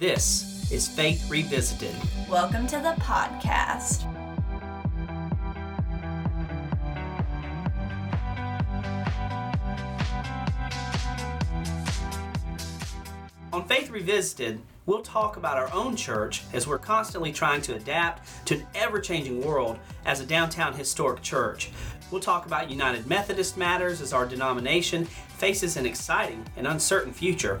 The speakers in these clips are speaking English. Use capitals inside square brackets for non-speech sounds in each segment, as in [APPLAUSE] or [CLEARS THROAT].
This is Faith Revisited. Welcome to the podcast. On Faith Revisited, we'll talk about our own church as we're constantly trying to adapt to an ever changing world as a downtown historic church. We'll talk about United Methodist matters as our denomination faces an exciting and uncertain future.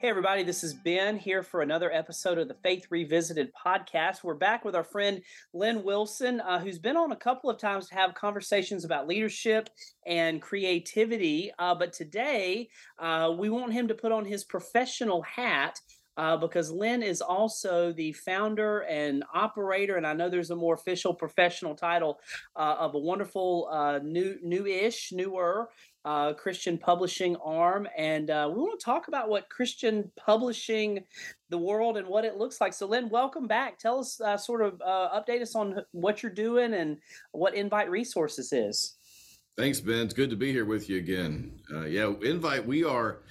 Hey, everybody, this is Ben here for another episode of the Faith Revisited podcast. We're back with our friend Len Wilson, uh, who's been on a couple of times to have conversations about leadership and creativity. Uh, but today, uh, we want him to put on his professional hat. Uh, because Len is also the founder and operator, and I know there's a more official professional title uh, of a wonderful uh, new, new-ish, newer uh, Christian publishing arm. And uh, we want to talk about what Christian publishing, the world, and what it looks like. So, Len, welcome back. Tell us, uh, sort of, uh, update us on what you're doing and what Invite Resources is. Thanks, Ben. It's good to be here with you again. Uh, yeah, Invite, we are,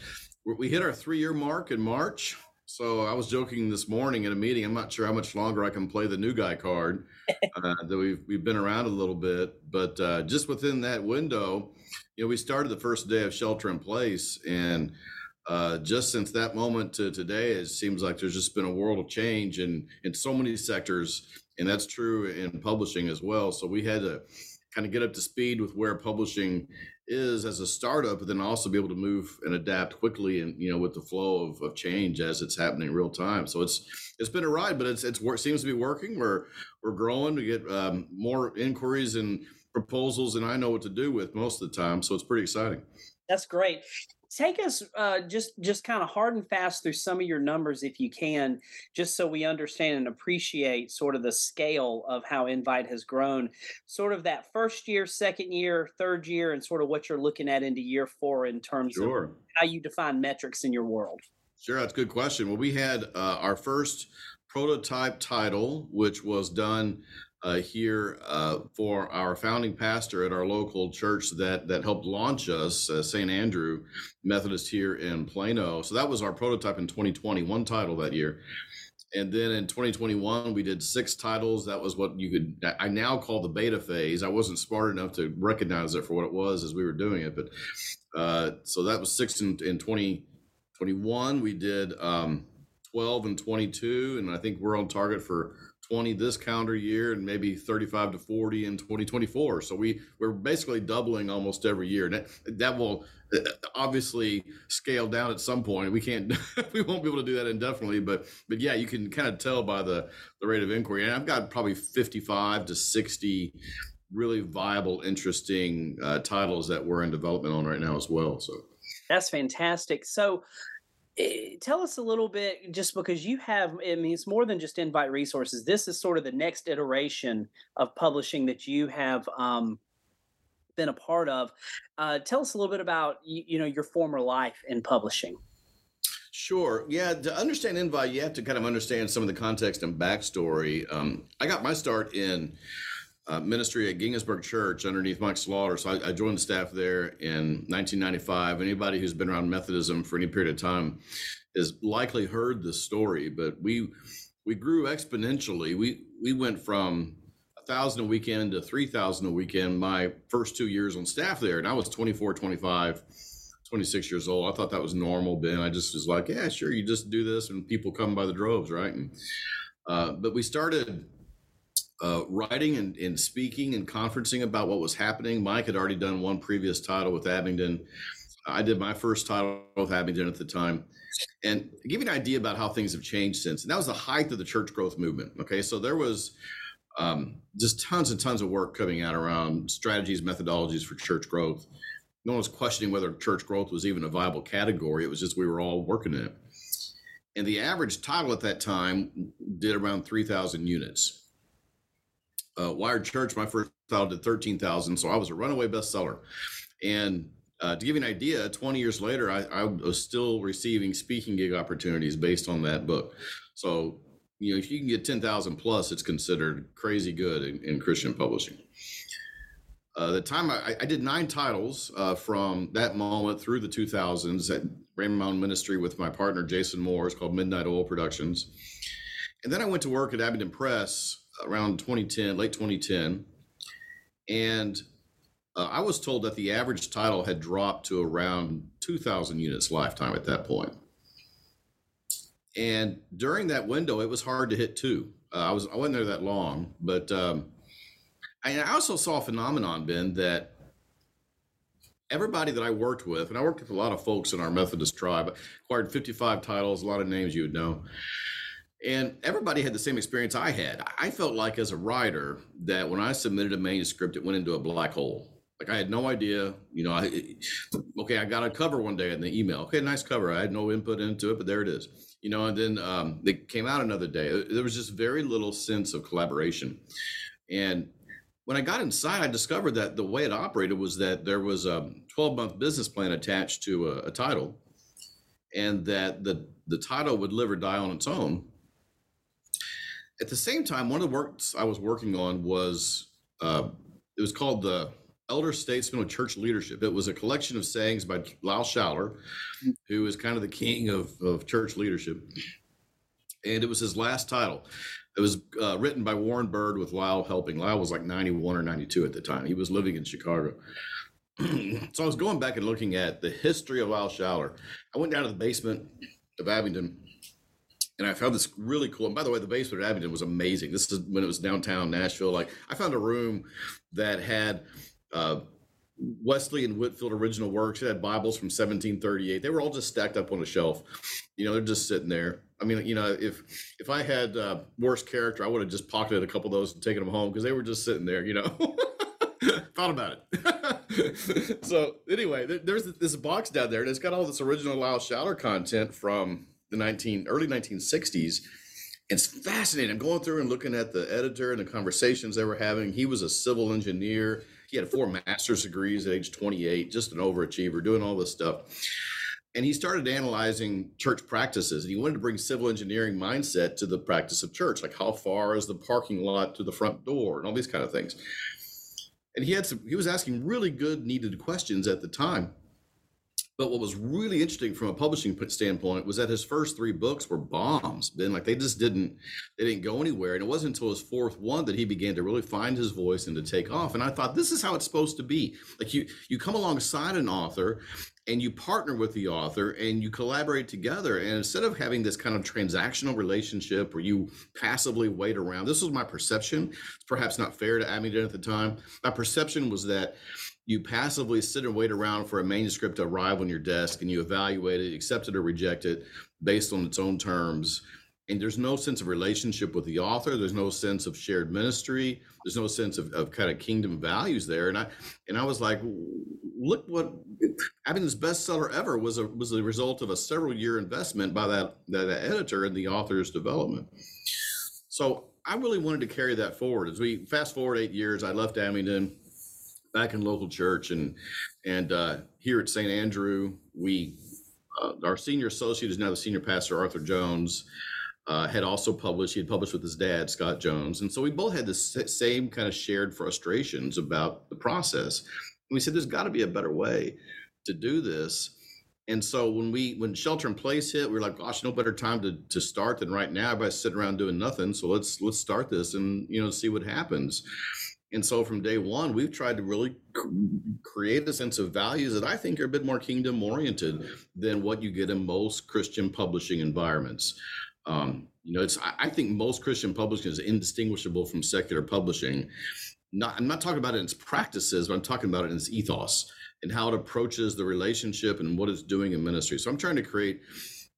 we hit our three year mark in March. So I was joking this morning in a meeting. I'm not sure how much longer I can play the new guy card. [LAUGHS] Uh, that we've we've been around a little bit, but uh, just within that window, you know, we started the first day of shelter in place, and uh, just since that moment to today, it seems like there's just been a world of change in in so many sectors, and that's true in publishing as well. So we had to kind of get up to speed with where publishing is as a startup, but then also be able to move and adapt quickly and you know with the flow of, of change as it's happening real time. So it's it's been a ride, but it's it's it seems to be working. We're we're growing. We get um, more inquiries and proposals and I know what to do with most of the time. So it's pretty exciting. That's great take us uh, just just kind of hard and fast through some of your numbers if you can just so we understand and appreciate sort of the scale of how invite has grown sort of that first year second year third year and sort of what you're looking at into year four in terms sure. of how you define metrics in your world sure that's a good question well we had uh, our first prototype title which was done uh, here uh, for our founding pastor at our local church that that helped launch us, uh, St. Andrew Methodist here in Plano. So that was our prototype in 2020, one title that year. And then in 2021, we did six titles. That was what you could, I now call the beta phase. I wasn't smart enough to recognize it for what it was as we were doing it. But uh, so that was six in, in 2021. We did um, 12 and 22. And I think we're on target for 20 this calendar year and maybe 35 to 40 in 2024 so we we're basically doubling almost every year. And that, that will uh, obviously scale down at some point. We can't [LAUGHS] we won't be able to do that indefinitely but but yeah you can kind of tell by the the rate of inquiry. And i've got probably 55 to 60 really viable interesting uh, titles that we're in development on right now as well so. That's fantastic. So tell us a little bit just because you have i mean it's more than just invite resources this is sort of the next iteration of publishing that you have um, been a part of uh, tell us a little bit about you, you know your former life in publishing Sure. Yeah. To understand Invite, you have to kind of understand some of the context and backstory. Um, I got my start in uh, ministry at Ginghamsburg Church underneath Mike Slaughter. So I, I, joined the staff there in 1995. Anybody who's been around Methodism for any period of time has likely heard the story, but we we grew exponentially. We we went from a thousand a weekend to 3,000 a weekend my first two years on staff there. And I was 24, 25, 26 years old. I thought that was normal, Ben. I just was like, yeah, sure. You just do this and people come by the droves, right? And, uh, but we started uh, writing and, and, speaking and conferencing about what was happening. Mike had already done one previous title with Abingdon. I did my first title with Abingdon at the time. And give you an idea about how things have changed since. And that was the height of the church growth movement. Okay. So there was um, just tons and tons of work coming out around strategies, methodologies for church growth. No one was questioning whether church growth was even a viable category. It was just we were all working in it. and the average title at that time did around 3,000 units. Uh, Wired Church, my first title did 13,000, so I was a runaway bestseller. And uh, to give you an idea, 20 years later, I, I, was still receiving speaking gig opportunities based on that book. So, you know, if you can get 10,000 plus, it's considered crazy good in, in Christian publishing. Uh, the time I, I, did nine titles uh, from that moment through the 2000s. at Raymond own ministry with my partner Jason Moore. It's called Midnight Oil Productions. And then I went to work at Abingdon Press around 2010, late 2010. And uh, I was told that the average title had dropped to around 2,000 units lifetime at that point. And during that window, it was hard to hit two. Uh, I was I wasn't there that long, but um, I, I also saw a phenomenon, Ben, that everybody that I worked with, and I worked with a lot of folks in our Methodist tribe, acquired 55 titles, a lot of names you would know. And everybody had the same experience I had. I felt like as a writer that when I submitted a manuscript, it went into a black hole. Like I had no idea, you know, I, okay, I got a cover one day in the email. Okay, nice cover. I had no input into it, but there it is. You know, and then um, it came out another day. There was just very little sense of collaboration. And when I got inside, I discovered that the way it operated was that there was a 12 month business plan attached to a, a title, and that the, the title would live or die on its own at the same time, one of the works I was working on was uh, it was called the Elder Statesman of Church Leadership. It was a collection of sayings by Lyle Schaller, who is kind of the king of, of church leadership. And it was his last title. It was uh, written by Warren Bird with Lyle helping. Lyle was like 91 or 92 at the time. He was living in Chicago. [CLEARS THROAT] so I was going back and looking at the history of Lyle Schaller. I went down to the basement of Abingdon and I found this really cool. And by the way, the basement at Abingdon was amazing. This is when it was downtown Nashville. Like I found a room that had uh, Wesley and Whitefield original works. It had Bibles from 1738. They were all just stacked up on a shelf. You know, they're just sitting there. I mean, you know, if if I had uh, worse character, I would have just pocketed a couple of those and taken them home because they were just sitting there. You know, [LAUGHS] thought about it. [LAUGHS] so anyway, there's this box down there, and it's got all this original Lyle Schaller content from the 19 early 1960s. It's fascinating. I'm going through and looking at the editor and the conversations they were having. He was a civil engineer. He had four master's degrees at age 28, just an overachiever, doing all this stuff. And he started analyzing church practices and he wanted to bring civil engineering mindset to the practice of church, like how far is the parking lot to the front door and all these kind of things. And he had some, he was asking really good, needed questions at the time. But what was really interesting from a publishing standpoint was that his first three books were bombs. Then, like they just didn't, they didn't go anywhere. And it wasn't until his fourth one that he began to really find his voice and to take off. And I thought this is how it's supposed to be. Like you, you come alongside an author, and you partner with the author and you collaborate together. And instead of having this kind of transactional relationship where you passively wait around, this was my perception. It's perhaps not fair to Abingdon at the time. My perception was that you passively sit and wait around for a manuscript to arrive on your desk and you evaluate it, accept it or reject it based on its own terms. And there's no sense of relationship with the author. There's no sense of shared ministry. There's no sense of, of kind of kingdom values there. And I and I was like, look what having this bestseller ever was a was the result of a several year investment by that, that, that editor in the author's development. So I really wanted to carry that forward. As we fast forward eight years, I left Abingdon back in local church and and uh, here at St. Andrew, we uh, our senior associate is now the senior pastor Arthur Jones. Uh, had also published. He had published with his dad, Scott Jones, and so we both had the same kind of shared frustrations about the process. And we said, "There's got to be a better way to do this." And so when we when shelter in place hit, we were like, "Gosh, no better time to to start than right now." Everybody's sitting around doing nothing, so let's let's start this and you know see what happens. And so from day one, we've tried to really create a sense of values that I think are a bit more kingdom oriented than what you get in most Christian publishing environments. Um, you know, it's I think most Christian publishing is indistinguishable from secular publishing. Not, I'm not talking about it in its practices, but I'm talking about it in its ethos and how it approaches the relationship and what it's doing in ministry. So I'm trying to create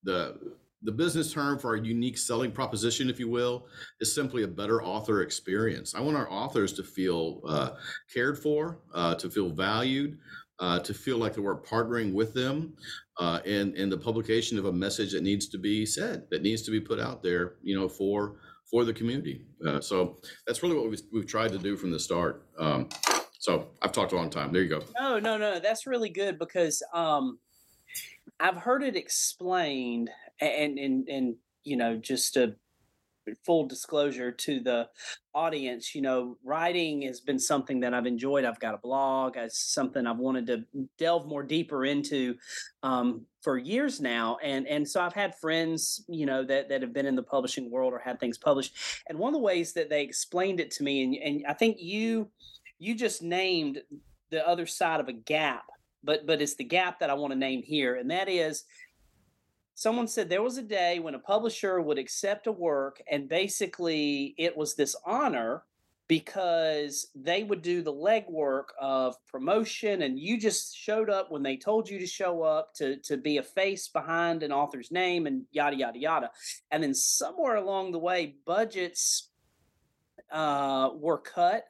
the the business term for our unique selling proposition, if you will, is simply a better author experience. I want our authors to feel uh, cared for, uh, to feel valued, uh, to feel like we're partnering with them, uh, in in the publication of a message that needs to be said, that needs to be put out there, you know, for for the community. Uh, so that's really what we've, we've tried to do from the start. Um, so I've talked a long time. There you go. No, no, no. That's really good because um, I've heard it explained, and and and you know, just to full disclosure to the audience, you know, writing has been something that I've enjoyed. I've got a blog. It's something I've wanted to delve more deeper into um, for years now, and and so I've had friends, you know, that that have been in the publishing world or had things published. And one of the ways that they explained it to me, and and I think you you just named the other side of a gap, but but it's the gap that I want to name here, and that is someone said there was a day when a publisher would accept a work and basically it was this honor because they would do the legwork of promotion and you just showed up when they told you to show up to to be a face behind an author's name and yada yada yada. And then somewhere along the way budgets uh, were cut.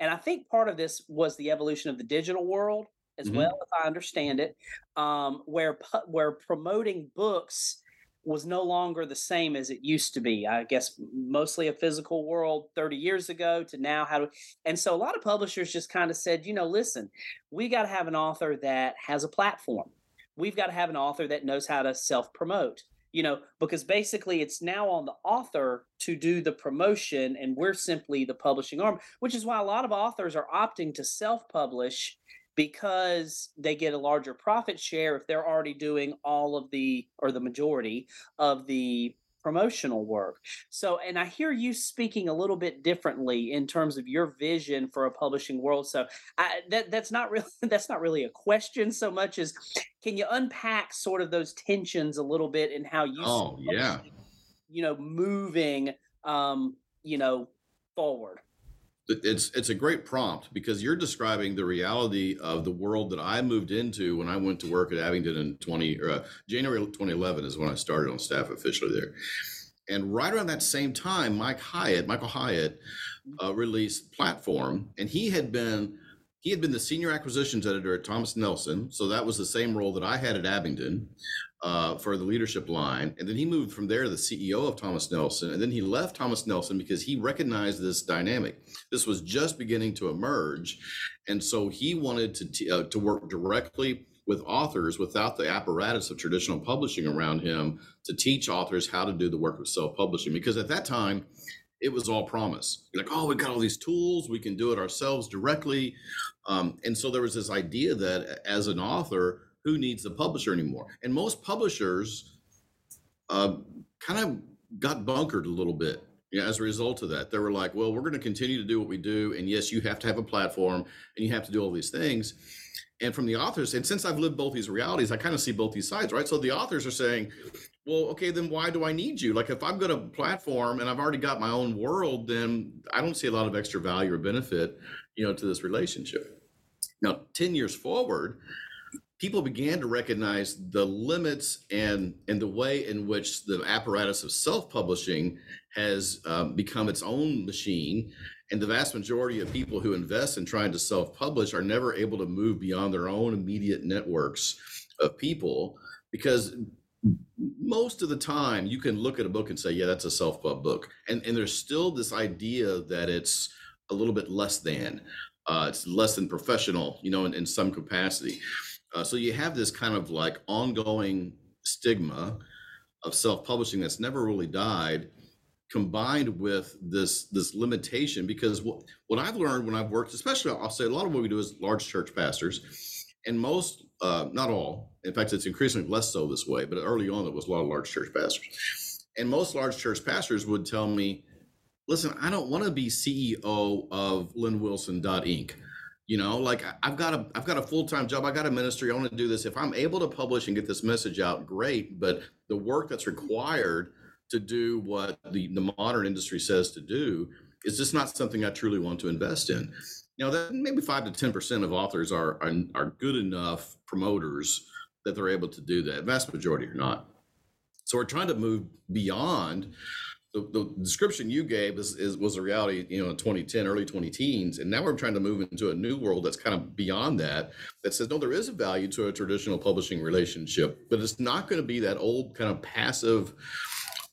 And i think part of this was the evolution of the digital world as mm-hmm. well, if I understand it, um, where where promoting books was no longer the same as it used to be. I guess mostly a physical world 30 years ago to now how to and so a lot of publishers just kind of said, you know, listen, we got to have an author that has a platform. We've got to have an author that knows how to self-promote. You know, because basically it's now on the author to do the promotion and we're simply the publishing arm, which is why a lot of authors are opting to self-publish because they get a larger profit share if they're already doing all of the or the majority of the promotional work. So, and I hear you speaking a little bit differently in terms of your vision for a publishing world. So, I, that that's not really [LAUGHS] that's not really a question so much as can you unpack sort of those tensions a little bit in how you oh yeah you know moving um you know forward it's it's a great prompt because you're describing the reality of the world that I moved into when I went to work at Abingdon in 20 uh, January 2011 is when I started on staff officially there. And right around that same time, Mike Hyatt, Michael Hyatt, uh, released Platform, and he had been he had been the senior acquisitions editor at Thomas Nelson, so that was the same role that I had at Abingdon uh, for the leadership line. And then he moved from there to the CEO of Thomas Nelson. And then he left Thomas Nelson because he recognized this dynamic. This was just beginning to emerge. And so he wanted to, t- uh, to work directly with authors without the apparatus of traditional publishing around him to teach authors how to do the work of self publishing. Because at that time, it was all promise. You're like, oh, we got all these tools, we can do it ourselves directly. Um, and so there was this idea that as an author, who needs the publisher anymore? And most publishers uh, kind of got bunkered a little bit you know, as a result of that. They were like, well, we're going to continue to do what we do. And yes, you have to have a platform and you have to do all these things. And from the authors, and since I've lived both these realities, I kind of see both these sides, right? So the authors are saying, well, okay, then why do I need you? Like if I've got a platform and I've already got my own world, then I don't see a lot of extra value or benefit, you know, to this relationship. Now, 10 years forward, people began to recognize the limits and and the way in which the apparatus of self-publishing has um, become its own machine. And the vast majority of people who invest in trying to self-publish are never able to move beyond their own immediate networks of people because most of the time you can look at a book and say yeah that's a self-pub book. And and there's still this idea that it's a little bit less than uh, it's less than professional you know in, in some capacity uh, so you have this kind of like ongoing stigma of self-publishing that's never really died, combined with this this limitation. Because what what I've learned when I've worked, especially I'll say a lot of what we do is large church pastors, and most, uh, not all, in fact, it's increasingly less so this way. But early on, it was a lot of large church pastors, and most large church pastors would tell me, "Listen, I don't want to be CEO of LenWilson.inc." you know like i've got a i've got a full-time job. I got a ministry. I want to do this. If i'm able to publish and get this message out great. But the work that's required to do what the, the modern industry says to do is just not something i truly want to invest in. Now that maybe 5 to 10 percent of authors are, are are good enough promoters that they're able to do that vast majority are not. So we're trying to move beyond the, the description you gave is, is was a reality, you know, in 2010, early 20 teens, and now we're trying to move into a new world that's kind of beyond that. That says no, there is a value to a traditional publishing relationship, but it's not going to be that old kind of passive,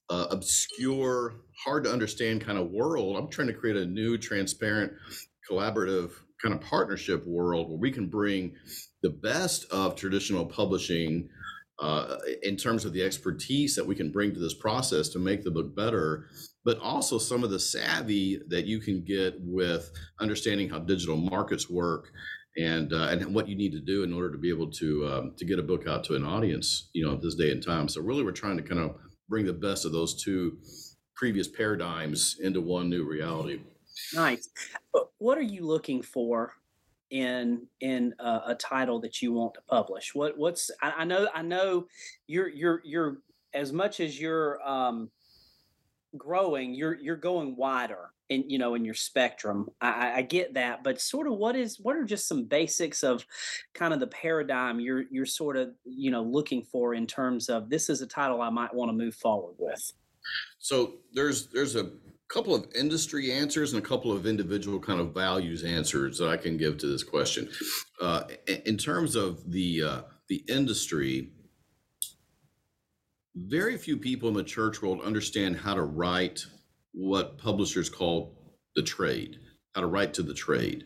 uh, obscure, hard to understand kind of world. I'm trying to create a new, transparent, collaborative kind of partnership world where we can bring the best of traditional publishing uh, in terms of the expertise that we can bring to this process to make the book better, but also some of the savvy that you can get with understanding how digital markets work and uh, and what you need to do in order to be able to um, to get a book out to an audience, you know, at this day and time. So really, we're trying to kind of bring the best of those two previous paradigms into one new reality. Nice. What are you looking for in in a, a, title that you want to publish? What what's I, I, know I know you're you're you're as much as you're um, growing, you're you're going wider in you know in your spectrum. I, I get that, but sort of what is what are just some basics of kind of the paradigm you're you're sort of you know looking for in terms of this is a title I might want to move forward with. So there's there's a couple of industry answers and a couple of individual kind of values answers that I can give to this question. Uh, in terms of the uh, the industry, very few people in the church world understand how to write what publishers call the trade, how to write to the trade.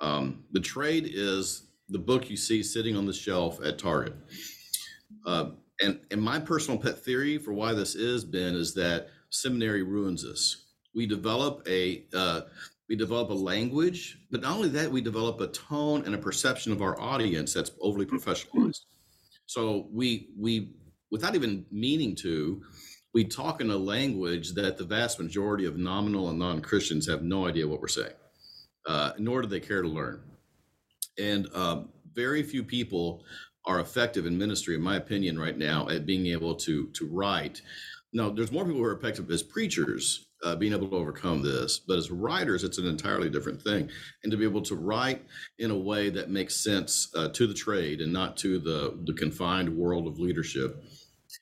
Um, the trade is the book you see sitting on the shelf at Target. Uh, and and my personal pet theory for why this is Ben is that seminary ruins us. We develop a uh, we develop a language, but not only that, we develop a tone and a perception of our audience that's overly professionalized. So we we without even meaning to, we talk in a language that the vast majority of nominal and non-Christians have no idea what we're saying, uh, nor do they care to learn. And um, very few people are effective in ministry, in my opinion, right now at being able to to write. Now, there's more people who are effective as preachers, uh, being able to overcome this. But as writers, it's an entirely different thing. And to be able to write in a way that makes sense uh, to the trade and not to the, the confined world of leadership.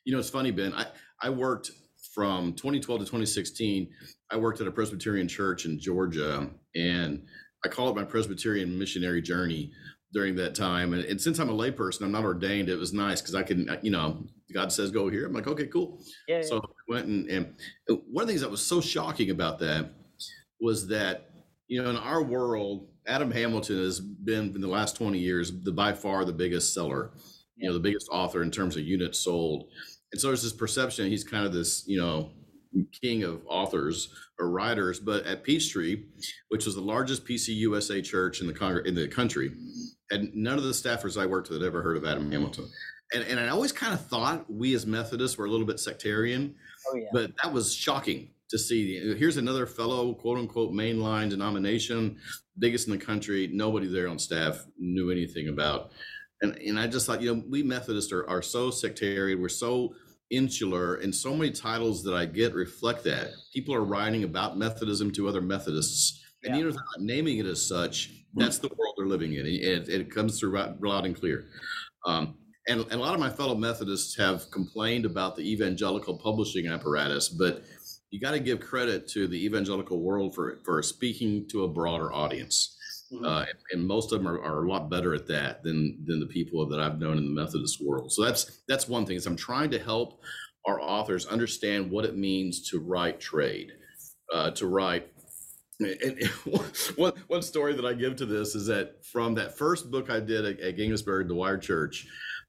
You know, it's funny, Ben. I, I worked from 2012 to 2016. I worked at a Presbyterian church in Georgia, and I call it my Presbyterian missionary journey during that time. And, and, since I'm a layperson, I'm not ordained. It was nice because I can, you know, God says go here. I'm like, okay, cool. Yeah, so I went and, and one of the things that was so shocking about that was that, you know, in our world, Adam Hamilton has been in the last 20 years the by far the biggest seller, you know, the biggest author in terms of units sold. And so there's this perception he's kind of this, you know, king of authors or writers. But at Peachtree, which was the largest PCUSA church in the con- in the country, and none of the staffers I worked with had ever heard of Adam mm-hmm. Hamilton. And, and I always kind of thought we as Methodists were a little bit sectarian, oh, yeah. but that was shocking to see. Here's another fellow quote unquote mainline denomination, biggest in the country. Nobody there on staff knew anything about. And, and I just thought, you know, we Methodists are, are so sectarian. We're so insular and so many titles that I get reflect that. People are writing about Methodism to other Methodists. And yeah. you know, not naming it as such, that's the world they're living in. It, it comes through loud and clear. Um, and, and a lot of my fellow Methodists have complained about the evangelical publishing apparatus, but you got to give credit to the evangelical world for, for speaking to a broader audience. Mm-hmm. Uh, and, most of them are, are, a lot better at that than than the people that I've known in the Methodist world. So that's that's one thing. Is I'm trying to help our authors understand what it means to write trade, uh, to write and [LAUGHS] one, one story that I give to this is that from that first book I did at, at Ginghamsburg, the Wired Church,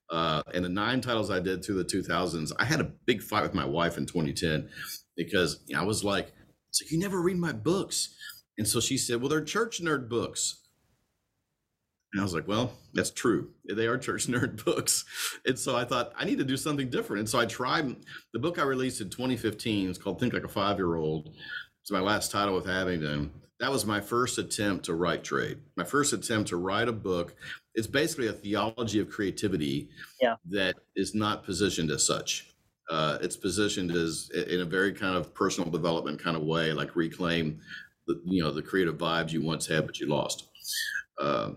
uh, and the nine titles I did through the 2000s, I had a big fight with my wife in 2010 because you know, I was like, "So you never read my books," and so she said, "Well, they're church nerd books." And I was like, well, that's true. They are church [LAUGHS] nerd books. And so I thought I need to do something different. And so I tried the book I released in 2015. It's called Think Like a Five Year Old. It's my last title with Abingdon. That was my first attempt to write trade. My first attempt to write a book. It's basically a theology of creativity yeah. that is not positioned as such. Uh, it's positioned as in a very kind of personal development kind of way, like reclaim the you know the creative vibes you once had but you lost. Uh,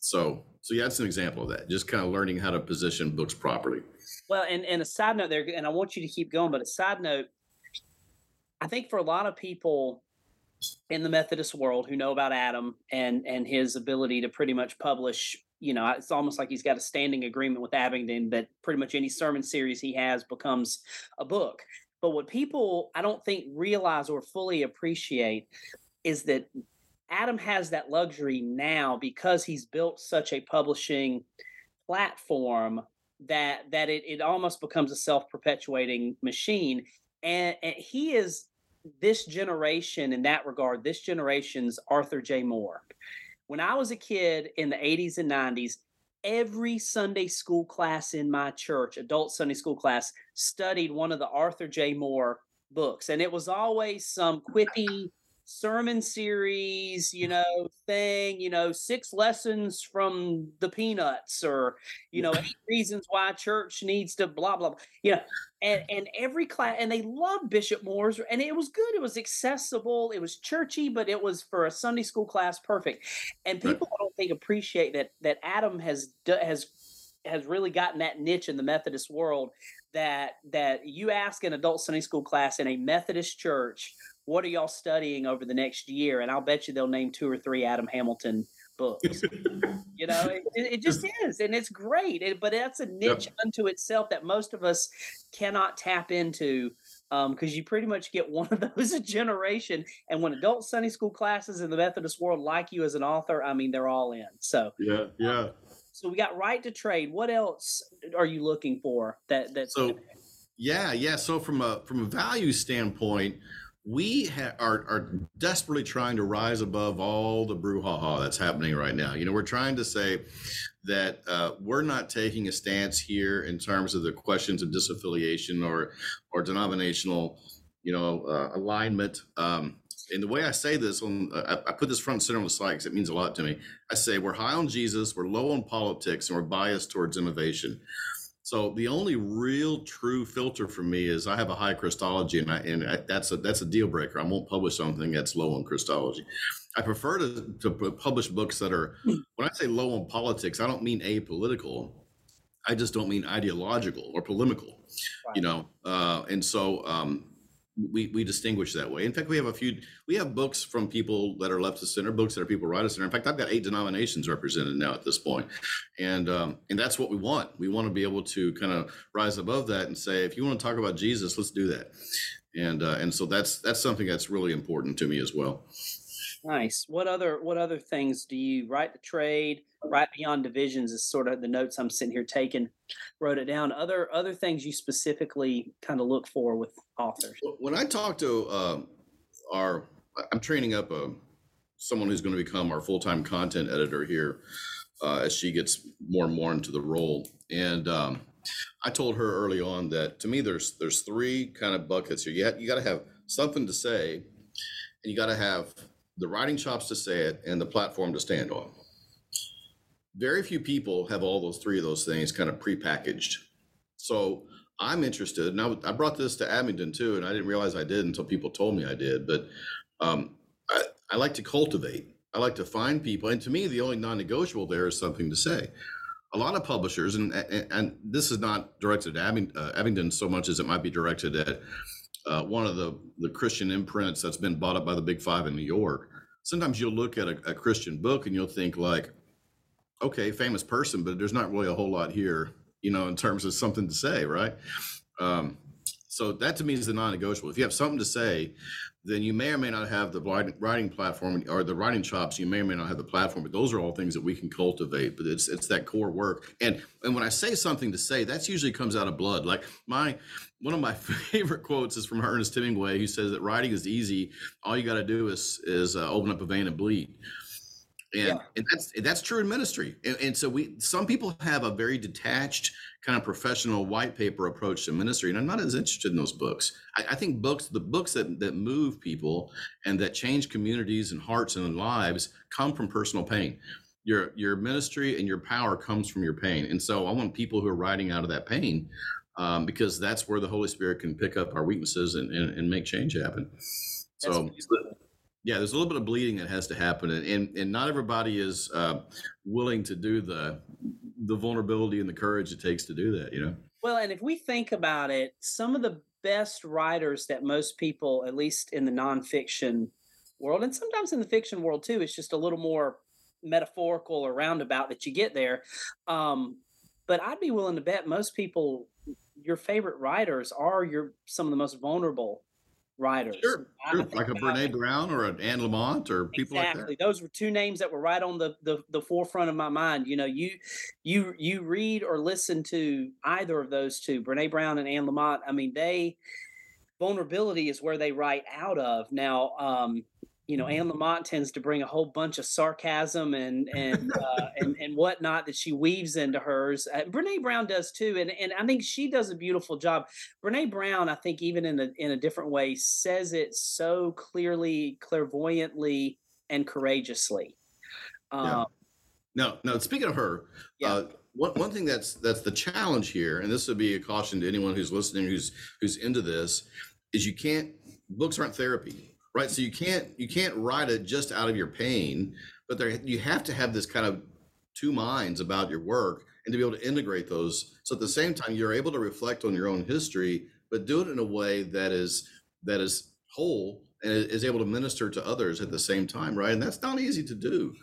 so so yeah, that's an example of that. Just kind of learning how to position books properly. Well, and and a side note there, and I want you to keep going, but a side note I think for a lot of people in the Methodist world who know about Adam and and his ability to pretty much publish, you know, it's almost like he's got a standing agreement with Abingdon that pretty much any sermon series he has becomes a book. But what people I don't think realize or fully appreciate is that Adam has that luxury now because he's built such a publishing platform that that it, it almost becomes a self-perpetuating machine and, and he is this generation in that regard this generation's arthur j. Moore. When i was a kid in the 80s and 90s every sunday school class in my church adult sunday school class studied one of the arthur j. Moore books and it was always some quippy sermon series, you know, thing, you know, six lessons from the peanuts or, you know, eight reasons why church needs to blah, blah, blah. You know, and, and every class, and they loved Bishop Moore's, and it was good. It was accessible. It was churchy, but it was for a Sunday school class perfect. And people. I don't think, appreciate that, that Adam has, has, has really gotten that niche in the Methodist world that that you ask an adult Sunday school class in a Methodist church what are y'all studying over the next year? And I'll bet you they'll name two or three Adam Hamilton books. [LAUGHS] you know, it, it, just is, and it's great. It, but that's a niche yep. unto itself that most of us cannot tap into because um, you pretty much get one of [LAUGHS] those a generation. And when adult Sunday school classes in the Methodist world like you as an author, I mean, they're all in. So yeah, yeah. So we got right to trade. What else are you looking for? That that so. Yeah, yeah. So from a from a value standpoint, we ha- are, are desperately trying to rise above all the brouhaha that's happening right now. You know, we're trying to say that uh, we're not taking a stance here in terms of the questions of disaffiliation or or denominational, you know, uh, alignment. Um, and the way I say this, on uh, I, I put this front and center on the slide because it means a lot to me. I say we're high on Jesus, we're low on politics, and we're biased towards innovation. So the only real true filter for me is I have a high Christology, and I, and I, that's a that's a deal breaker. I won't publish something that's low on Christology. I prefer to, to publish books that are hmm. when I say low on politics, I don't mean apolitical. I just don't mean ideological or polemical, right. you know. Uh, and so um, we we distinguish that way. In fact, we have a few. We have books from people that are left of center, books that are people right of center. In fact, I've got eight denominations represented now at this point, and um, and that's what we want. We want to be able to kind of rise above that and say, if you want to talk about Jesus, let's do that. And uh, and so that's that's something that's really important to me as well. Nice. What other what other things do you write the trade? Right beyond divisions is sort of the notes I'm sitting here taking. Wrote it down. Other other things you specifically kind of look for with authors. When I talk to uh, our, I'm training up a someone who's going to become our full time content editor here uh, as she gets more and more into the role. And um, I told her early on that to me there's there's three kind of buckets here. You you got to have something to say, and you got to have the writing chops to say it, and the platform to stand on. Very few people have all those three of those things kind of prepackaged. So I'm interested. Now I brought this to Abingdon too, and I didn't realize I did until people told me I did. But um, I, I like to cultivate. I like to find people, and to me, the only non-negotiable there is something to say. A lot of publishers, and and, and this is not directed at uh, Abingdon so much as it might be directed at uh, one of the, the Christian imprints that's been bought up by the Big Five in New York. Sometimes you'll look at a, a Christian book and you'll think like, okay, famous person, but there's not really a whole lot here, you know, in terms of something to say, right? Um, so that to me is the non-negotiable. If you have something to say, then you may or may not have the writing platform or the writing chops. You may or may not have the platform, but those are all things that we can cultivate. But it's it's that core work. And and when I say something to say, that's usually comes out of blood. Like my one of my [LAUGHS] favorite quotes is from Ernest Hemingway, who says that writing is easy. All you got to do is is uh, open up a vein and bleed. And, yeah. and that's that's true in ministry. And, and so we some people have a very detached kind of professional white paper approach to ministry. And I'm not as interested in those books. I, I, think books, the books that, that move people and that change communities and hearts and lives come from personal pain. Your, your ministry and your power comes from your pain. And so I want people who are writing out of that pain um, because that's where the Holy Spirit can pick up our weaknesses and, and, and make change happen. So yeah, there's a little bit of bleeding that has to happen, and and and not everybody is uh, willing to do the the vulnerability and the courage it takes to do that. You know. Well, and if we think about it, some of the best writers that most people, at least in the nonfiction world, and sometimes in the fiction world too, it's just a little more metaphorical or roundabout that you get there. Um, but I'd be willing to bet most people, your favorite writers are your some of the most vulnerable writers. Sure, sure. like a Brene Brown or an Anne Lamott or people exactly. like that. Exactly. Those were two names that were right on the, the the forefront of my mind. You know, you you you read or listen to either of those two, Brene Brown and Anne Lamott. I mean, they vulnerability is where they write out of. Now, um, you know, Anne Lamott tends to bring a whole bunch of sarcasm and and [LAUGHS] uh, and and whatnot that she weaves into hers. Uh, Brene Brown does too, and and I think she does a beautiful job. Brene Brown, I think, even in a in a different way, says it so clearly, clairvoyantly, and courageously. Um, yeah. No, no. Speaking of her, yeah. Uh, one, one thing that's that's the challenge here, and this would be a caution to anyone who's listening, who's who's into this, is you can't books aren't therapy right? So you can't you can't write it just out of your pain but there you have to have this kind of two minds about your work and to be able to integrate those. So at the same time you're able to reflect on your own history but do it in a way that is that is whole and is able to minister to others at the same time right? And that's not easy to do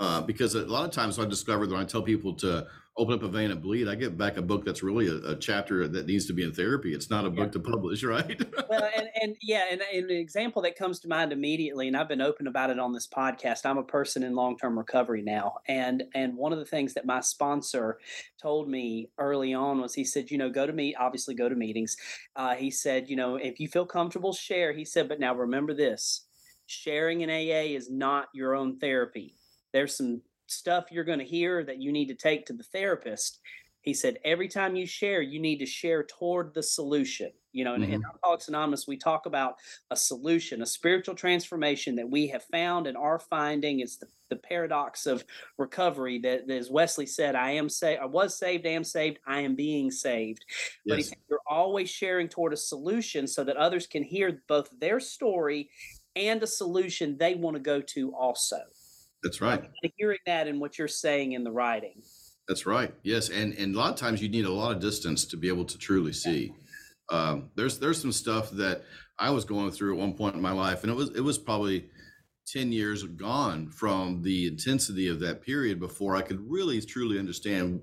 uh, because a lot of times i discovered when i tell people to open up a vein and bleed, I get back a book that's really a, a chapter that needs to be in therapy. It's not a book to publish, [LAUGHS] right? well, and, and yeah, and, and, an example that comes to mind immediately, and I've been open about it on this podcast. I'm a person in long term recovery now, and and one of the things that my sponsor told me early on was he said, you know, go to meet, obviously go to meetings. Uh, he said, you know, if you feel comfortable, share. He said, but now remember this: sharing in AA is not your own therapy. There's some stuff you're going to hear that you need to take to the therapist. He said, every time you share, you need to share toward the solution. You know, mm-hmm. in Alcoholics Anonymous, we talk about a solution, a spiritual transformation that we have found and are finding. It's the, the paradox of recovery that, that, as Wesley said, I am saved, I was saved, I am saved, I am being saved. Yes. But he said, you're always sharing toward a solution so that others can hear both their story and a solution they want to go to also. That's right. Hearing that and what you're saying in the writing. That's right. Yes, and and a lot of times you need a lot of distance to be able to truly see. Um, there's there's some stuff that I was going through at one point in my life, and it was it was probably ten years gone from the intensity of that period before I could really truly understand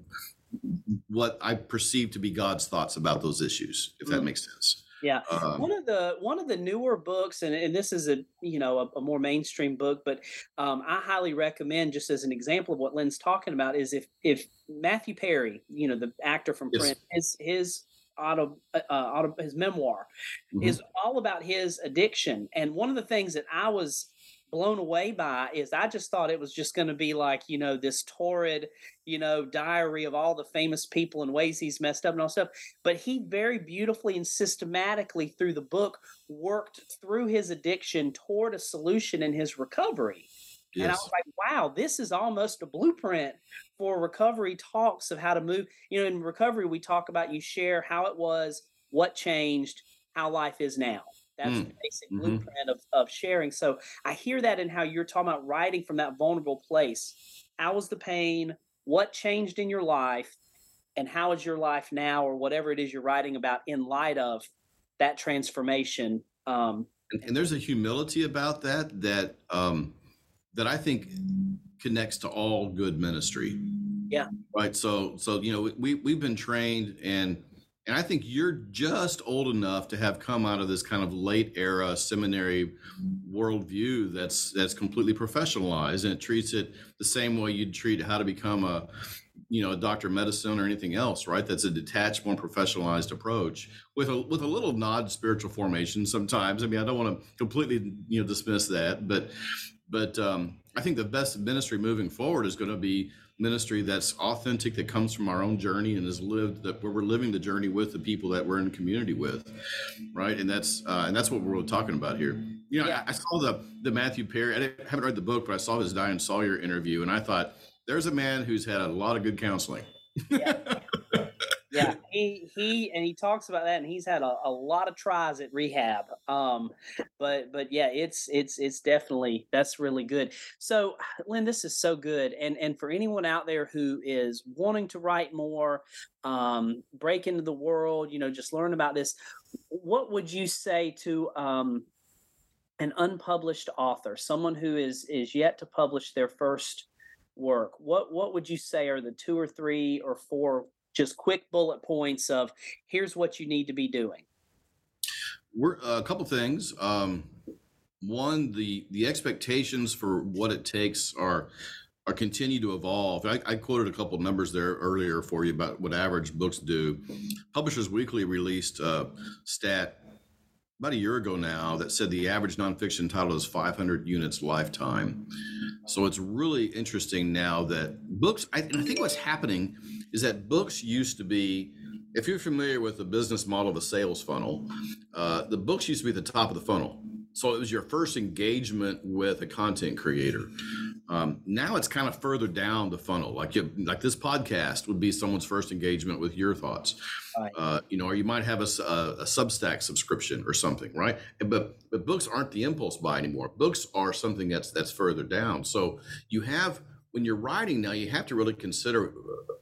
what I perceived to be God's thoughts about those issues, if that mm. makes sense. Yeah, um, one of the one of the newer books, and, and this is a you know a, a more mainstream book, but um, I highly recommend just as an example of what Len's talking about is if if Matthew Perry, you know the actor from yes. Friends, his his auto, uh, uh auto his memoir mm-hmm. is all about his addiction, and one of the things that I was blown away by is I just thought it was just going to be like, you know, this torrid, you know, diary of all the famous people and ways he's messed up and all stuff. But he very beautifully and systematically through the book worked through his addiction toward a solution in his recovery. Yes. And I was like, wow, this is almost a blueprint for recovery talks of how to move. You know, in recovery, we talk about you share how it was, what changed, how life is now. That's mm. the basic mm-hmm. blueprint of, of sharing. So I hear that in how you're talking about writing from that vulnerable place. How was the pain? What changed in your life? And how is your life now, or whatever it is you're writing about, in light of that transformation? Um, and, and there's a humility about that that um, that I think connects to all good ministry. Yeah. Right. So so you know we we've been trained and and I think you're just old enough to have come out of this kind of late era seminary worldview that's that's completely professionalized and it treats it the same way you'd treat how to become a you know a doctor of medicine or anything else right? That's a detached more professionalized approach with a with a little nod to spiritual formation sometimes. I mean i don't want to completely you know dismiss that but but um, i think the best ministry moving forward is going to be ministry that's authentic that comes from our own journey and is lived that where we're living the journey with the people that we're in community with right? And that's uh, and that's what we're talking about here. You know yeah. I, I, saw the the matthew perry i haven't read the book but i saw his diane sawyer interview and i thought there's a man who's had a lot of good counseling. Yeah [LAUGHS] he he and he talks about that, and he's had a, a lot of tries at rehab. Um, but but yeah, it's it's it's definitely that's really good. So, Len, this is so good, and and for anyone out there who is wanting to write more, um, break into the world, you know, just learn about this. what would you say to um, an unpublished author, someone who is is yet to publish their first work? What what would you say are the two or three or four just quick bullet points of here's what you need to be doing? We're a couple things. Um, one, the the expectations for what it takes are are continue to evolve. I, I quoted a couple numbers there earlier for you about what average books do. Publishers Weekly released a stat about a year ago now that said the average nonfiction title is 500 units lifetime. So it's really interesting now that books. I, I think what's happening is that books used to be if you're familiar with the business model of a sales funnel, uh, the books used to be at the top of the funnel. So it was your first engagement with a content creator. Um, now it's kind of further down the funnel. Like you, like this podcast would be someone's first engagement with your thoughts. Right. Uh, you know, or you might have a, a, a, Substack subscription or something, right? But but books aren't the impulse buy anymore. Books are something that's that's further down. So you have when you're writing now, you have to really consider uh,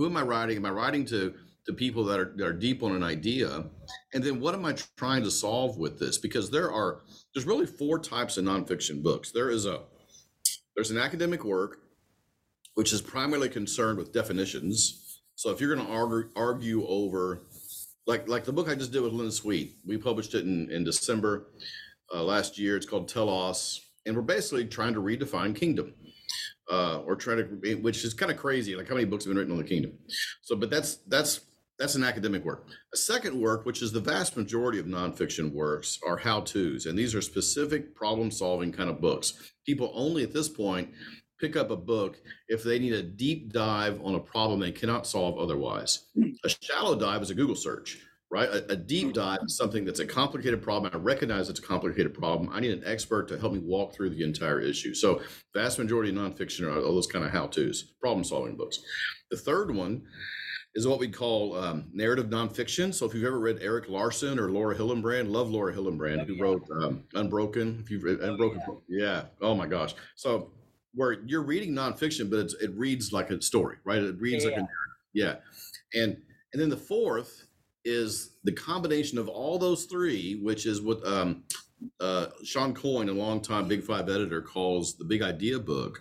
who am I writing? Am I writing to to people that are, that are deep on an idea? And then what am i trying to solve with this? Because there are there's really four types of nonfiction books. There is a there's an academic work which is primarily concerned with definitions. So if you're going to argue, argue over like like the book i just did with Len Sweet we published it in, in december uh, last year. It's called telos and we're basically trying to redefine kingdom uh, or try to, which is kind of crazy. Like how many books have been written on the kingdom? So, but that's that's that's an academic work. A second work, which is the vast majority of nonfiction works, are how tos. And these are specific problem solving kind of books. People only at this point pick up a book if they need a deep dive on a problem they cannot solve otherwise. A shallow dive is a Google search, right? A, a deep dive is something that's a complicated problem. I recognize it's a complicated problem. I need an expert to help me walk through the entire issue. So, vast majority of nonfiction are all those kind of how tos, problem solving books. The third one is what we call um, narrative nonfiction. So if you've ever read Erik Larson or Laura Hillenbrand, love Laura Hillenbrand, oh, who yeah. wrote um, Unbroken. If you've read Unbroken, oh, yeah. yeah. Oh my gosh. So where you're reading nonfiction, but it reads like a story, right? It reads yeah. like a narrative. yeah. And and then the fourth is the combination of all those three, which is what um, uh, Shawn Coyne, a longtime Big Five editor, calls the Big Idea book,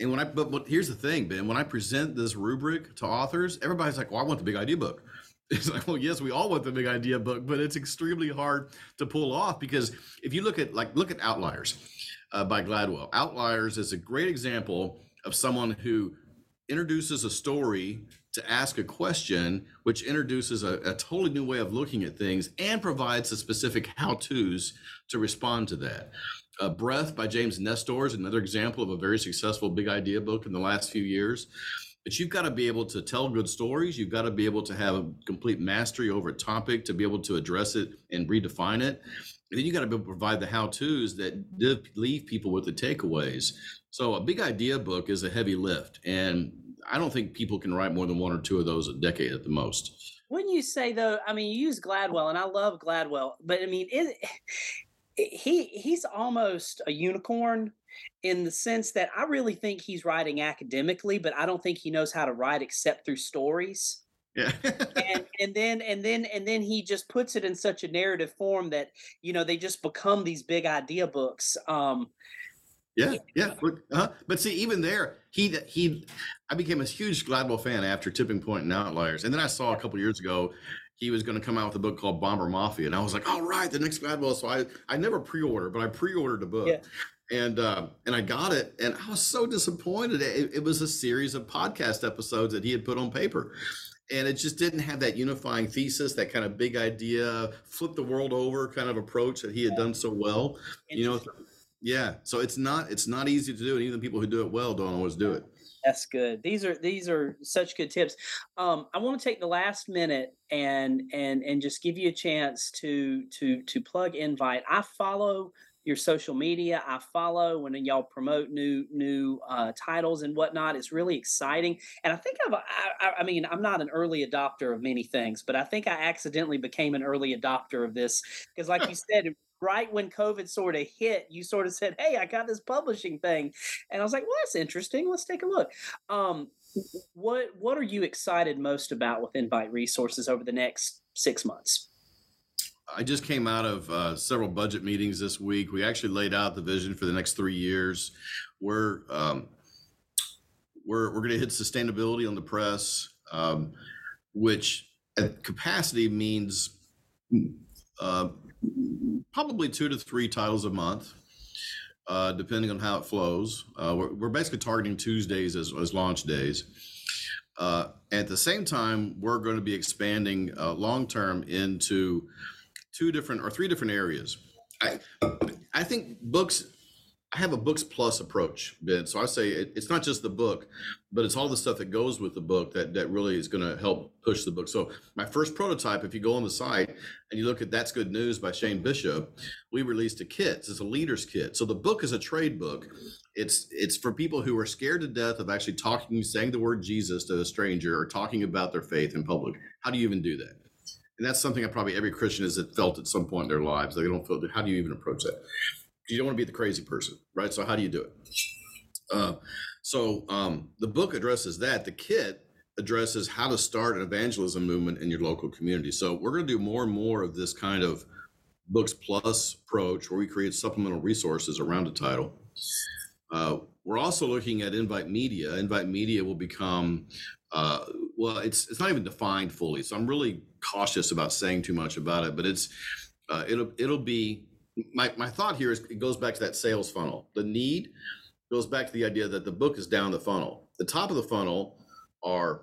and when I, but, but here's the thing, Ben, when I present this rubric to authors, everybody's like, well, I want the big idea book. [LAUGHS] It's like, well, yes, we all want the big idea book, but it's extremely hard to pull off because if you look at, like, look at Outliers uh, by Gladwell. Outliers is a great example of someone who introduces a story to ask a question, which introduces a, a, totally new way of looking at things and provides the specific how to's to respond to that. Uh, Breath by James Nestor is another example of a very successful big idea book in the last few years. But you've got to be able to tell good stories. You've got to be able to have a complete mastery over a topic to be able to address it and redefine it. And then you've got to be able to provide the how to's that leave people with the takeaways. So a big idea book is a heavy lift. And I don't think people can write more than one or two of those a decade at the most. Wouldn't you say though? I mean, you use Gladwell, and I love Gladwell, but I mean, it, he he's almost a unicorn in the sense that I really think he's writing academically, but I don't think he knows how to write except through stories. Yeah. and [LAUGHS] and then and then and then he just puts it in such a narrative form that you know they just become these big idea books. Um yeah, yeah. uh But see, even there, he he, I became a huge Gladwell fan after Tipping Point and Outliers, and then I saw a couple years ago he was going to come out with a book called Bomber Mafia, and I was like, "All right, the next Gladwell." So I I never pre-ordered, but I pre-ordered the book. Yeah. And uh, and I got it, and I was so disappointed. It, it was a series of podcast episodes that he had put on paper, and it just didn't have that unifying thesis, that kind of big idea, flip the world over kind of approach that he had done so well. You know, yeah. So it's not it's not easy to do, and even people who do it well don't always do it. That's good. These are these are such good tips. Um, I want to take the last minute and and and just give you a chance to to to plug invite. I follow your social media. I follow when y'all promote new new uh, titles and whatnot. It's really exciting, and I think I've. I, I, mean, I'm not an early adopter of many things, but I think I accidentally became an early adopter of this because, like you said, right when COVID sort of hit, you sort of said, "Hey, I got this publishing thing," and I was like, "Well, that's interesting. Let's take a look." Um, what What are you excited most about with Invite Resources over the next six months? I just came out of uh, several budget meetings this week. We actually laid out the vision for the next three years. We're um, we're we're going to hit sustainability on the press, um, which at capacity means uh, probably two to three titles a month, uh, depending on how it flows. Uh, we're, we're, basically targeting Tuesdays as, as launch days. Uh, at the same time, we're going to be expanding uh, long term into two different or three different areas. I, I think books I have a books plus approach, Ben. So I say it, it's not just the book, but it's all the stuff that goes with the book that that really is going to help push the book. So my first prototype, if you go on the site and you look at That's Good News by Shane Bishop, we released a kit. It's a leader's kit. So the book is a trade book. It's it's for people who are scared to death of actually talking, saying the word Jesus to a stranger or talking about their faith in public. How do you even do that? And that's something that probably every Christian has felt at some point in their lives. They don't feel. How do you even approach that? You don't want to be the crazy person, right? So how do you do it? Uh, so um, the book addresses that. The kit addresses how to start an evangelism movement in your local community. So we're going to do more and more of this kind of books plus approach where we create supplemental resources around a title. Uh, we're also looking at Invite Media. Invite Media will become uh, well, it's it's not even defined fully, so I'm really cautious about saying too much about it. But it's uh, it'll it'll be my, my thought here is it goes back to that sales funnel. The need goes back to the idea that the book is down the funnel. The top of the funnel are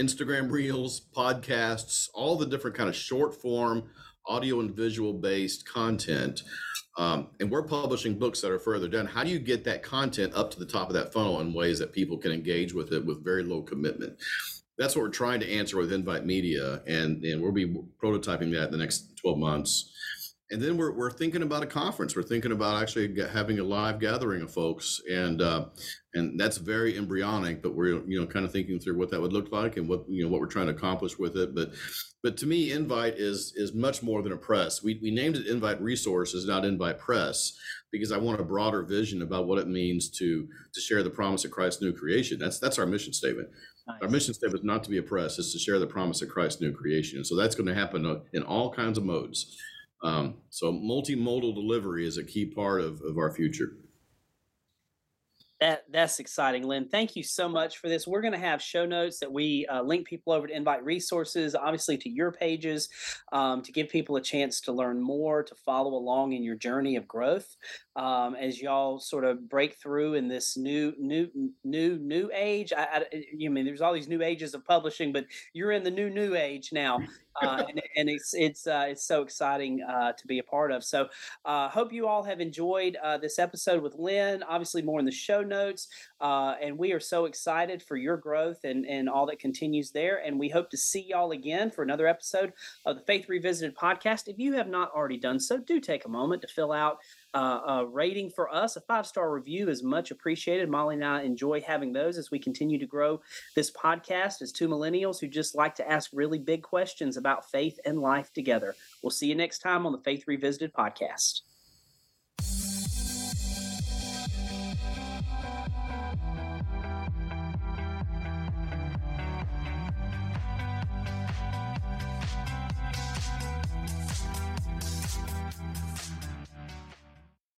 Instagram reels, podcasts, all the different kind of short form audio and visual based content. Um, and we're publishing books that are further down. How do you get that content up to the top of that funnel in ways that people can engage with it with very low commitment? That's what we're trying to answer with Invite Media, and, and we'll be prototyping that in the next 12 months and then we're, we're thinking about a conference we're thinking about actually having a live gathering of folks and uh, and that's very embryonic but we're you know kind of thinking through what that would look like and what you know what we're trying to accomplish with it but but to me invite is is much more than a press we, we named it invite resources not invite press because i want a broader vision about what it means to to share the promise of christ's new creation that's that's our mission statement Nice. Our mission statement is not to be a press; it's to share the promise of Christ's new creation. And so that's going to happen uh, in all kinds of modes. Um, so multimodal delivery is a key part of, of our future. That that's exciting, Len. Thank you so much for this. We're going to have show notes that we uh, link people over to invite resources, obviously to your pages, um, to give people a chance to learn more, to follow along in your journey of growth um, as y'all sort of break through in this new, new, new, new age. I, I, you mean there's all these new ages of publishing, but you're in the new, new age now uh, and, and, it's it's uh, it's so exciting uh, to be a part of. So, uh, hope you all have enjoyed uh, this episode with Len. Obviously, more in the show notes, uh, and we are so excited for your growth and and all that continues there. And we hope to see y'all again for another episode of the Faith Revisited podcast. If you have not already done so, do take a moment to fill out uh, a rating for us. A five star review is much appreciated. Molly and I enjoy having those as we continue to grow this podcast as two millennials who just like to ask really big questions about faith and life together. We'll see you next time on the Faith Revisited podcast.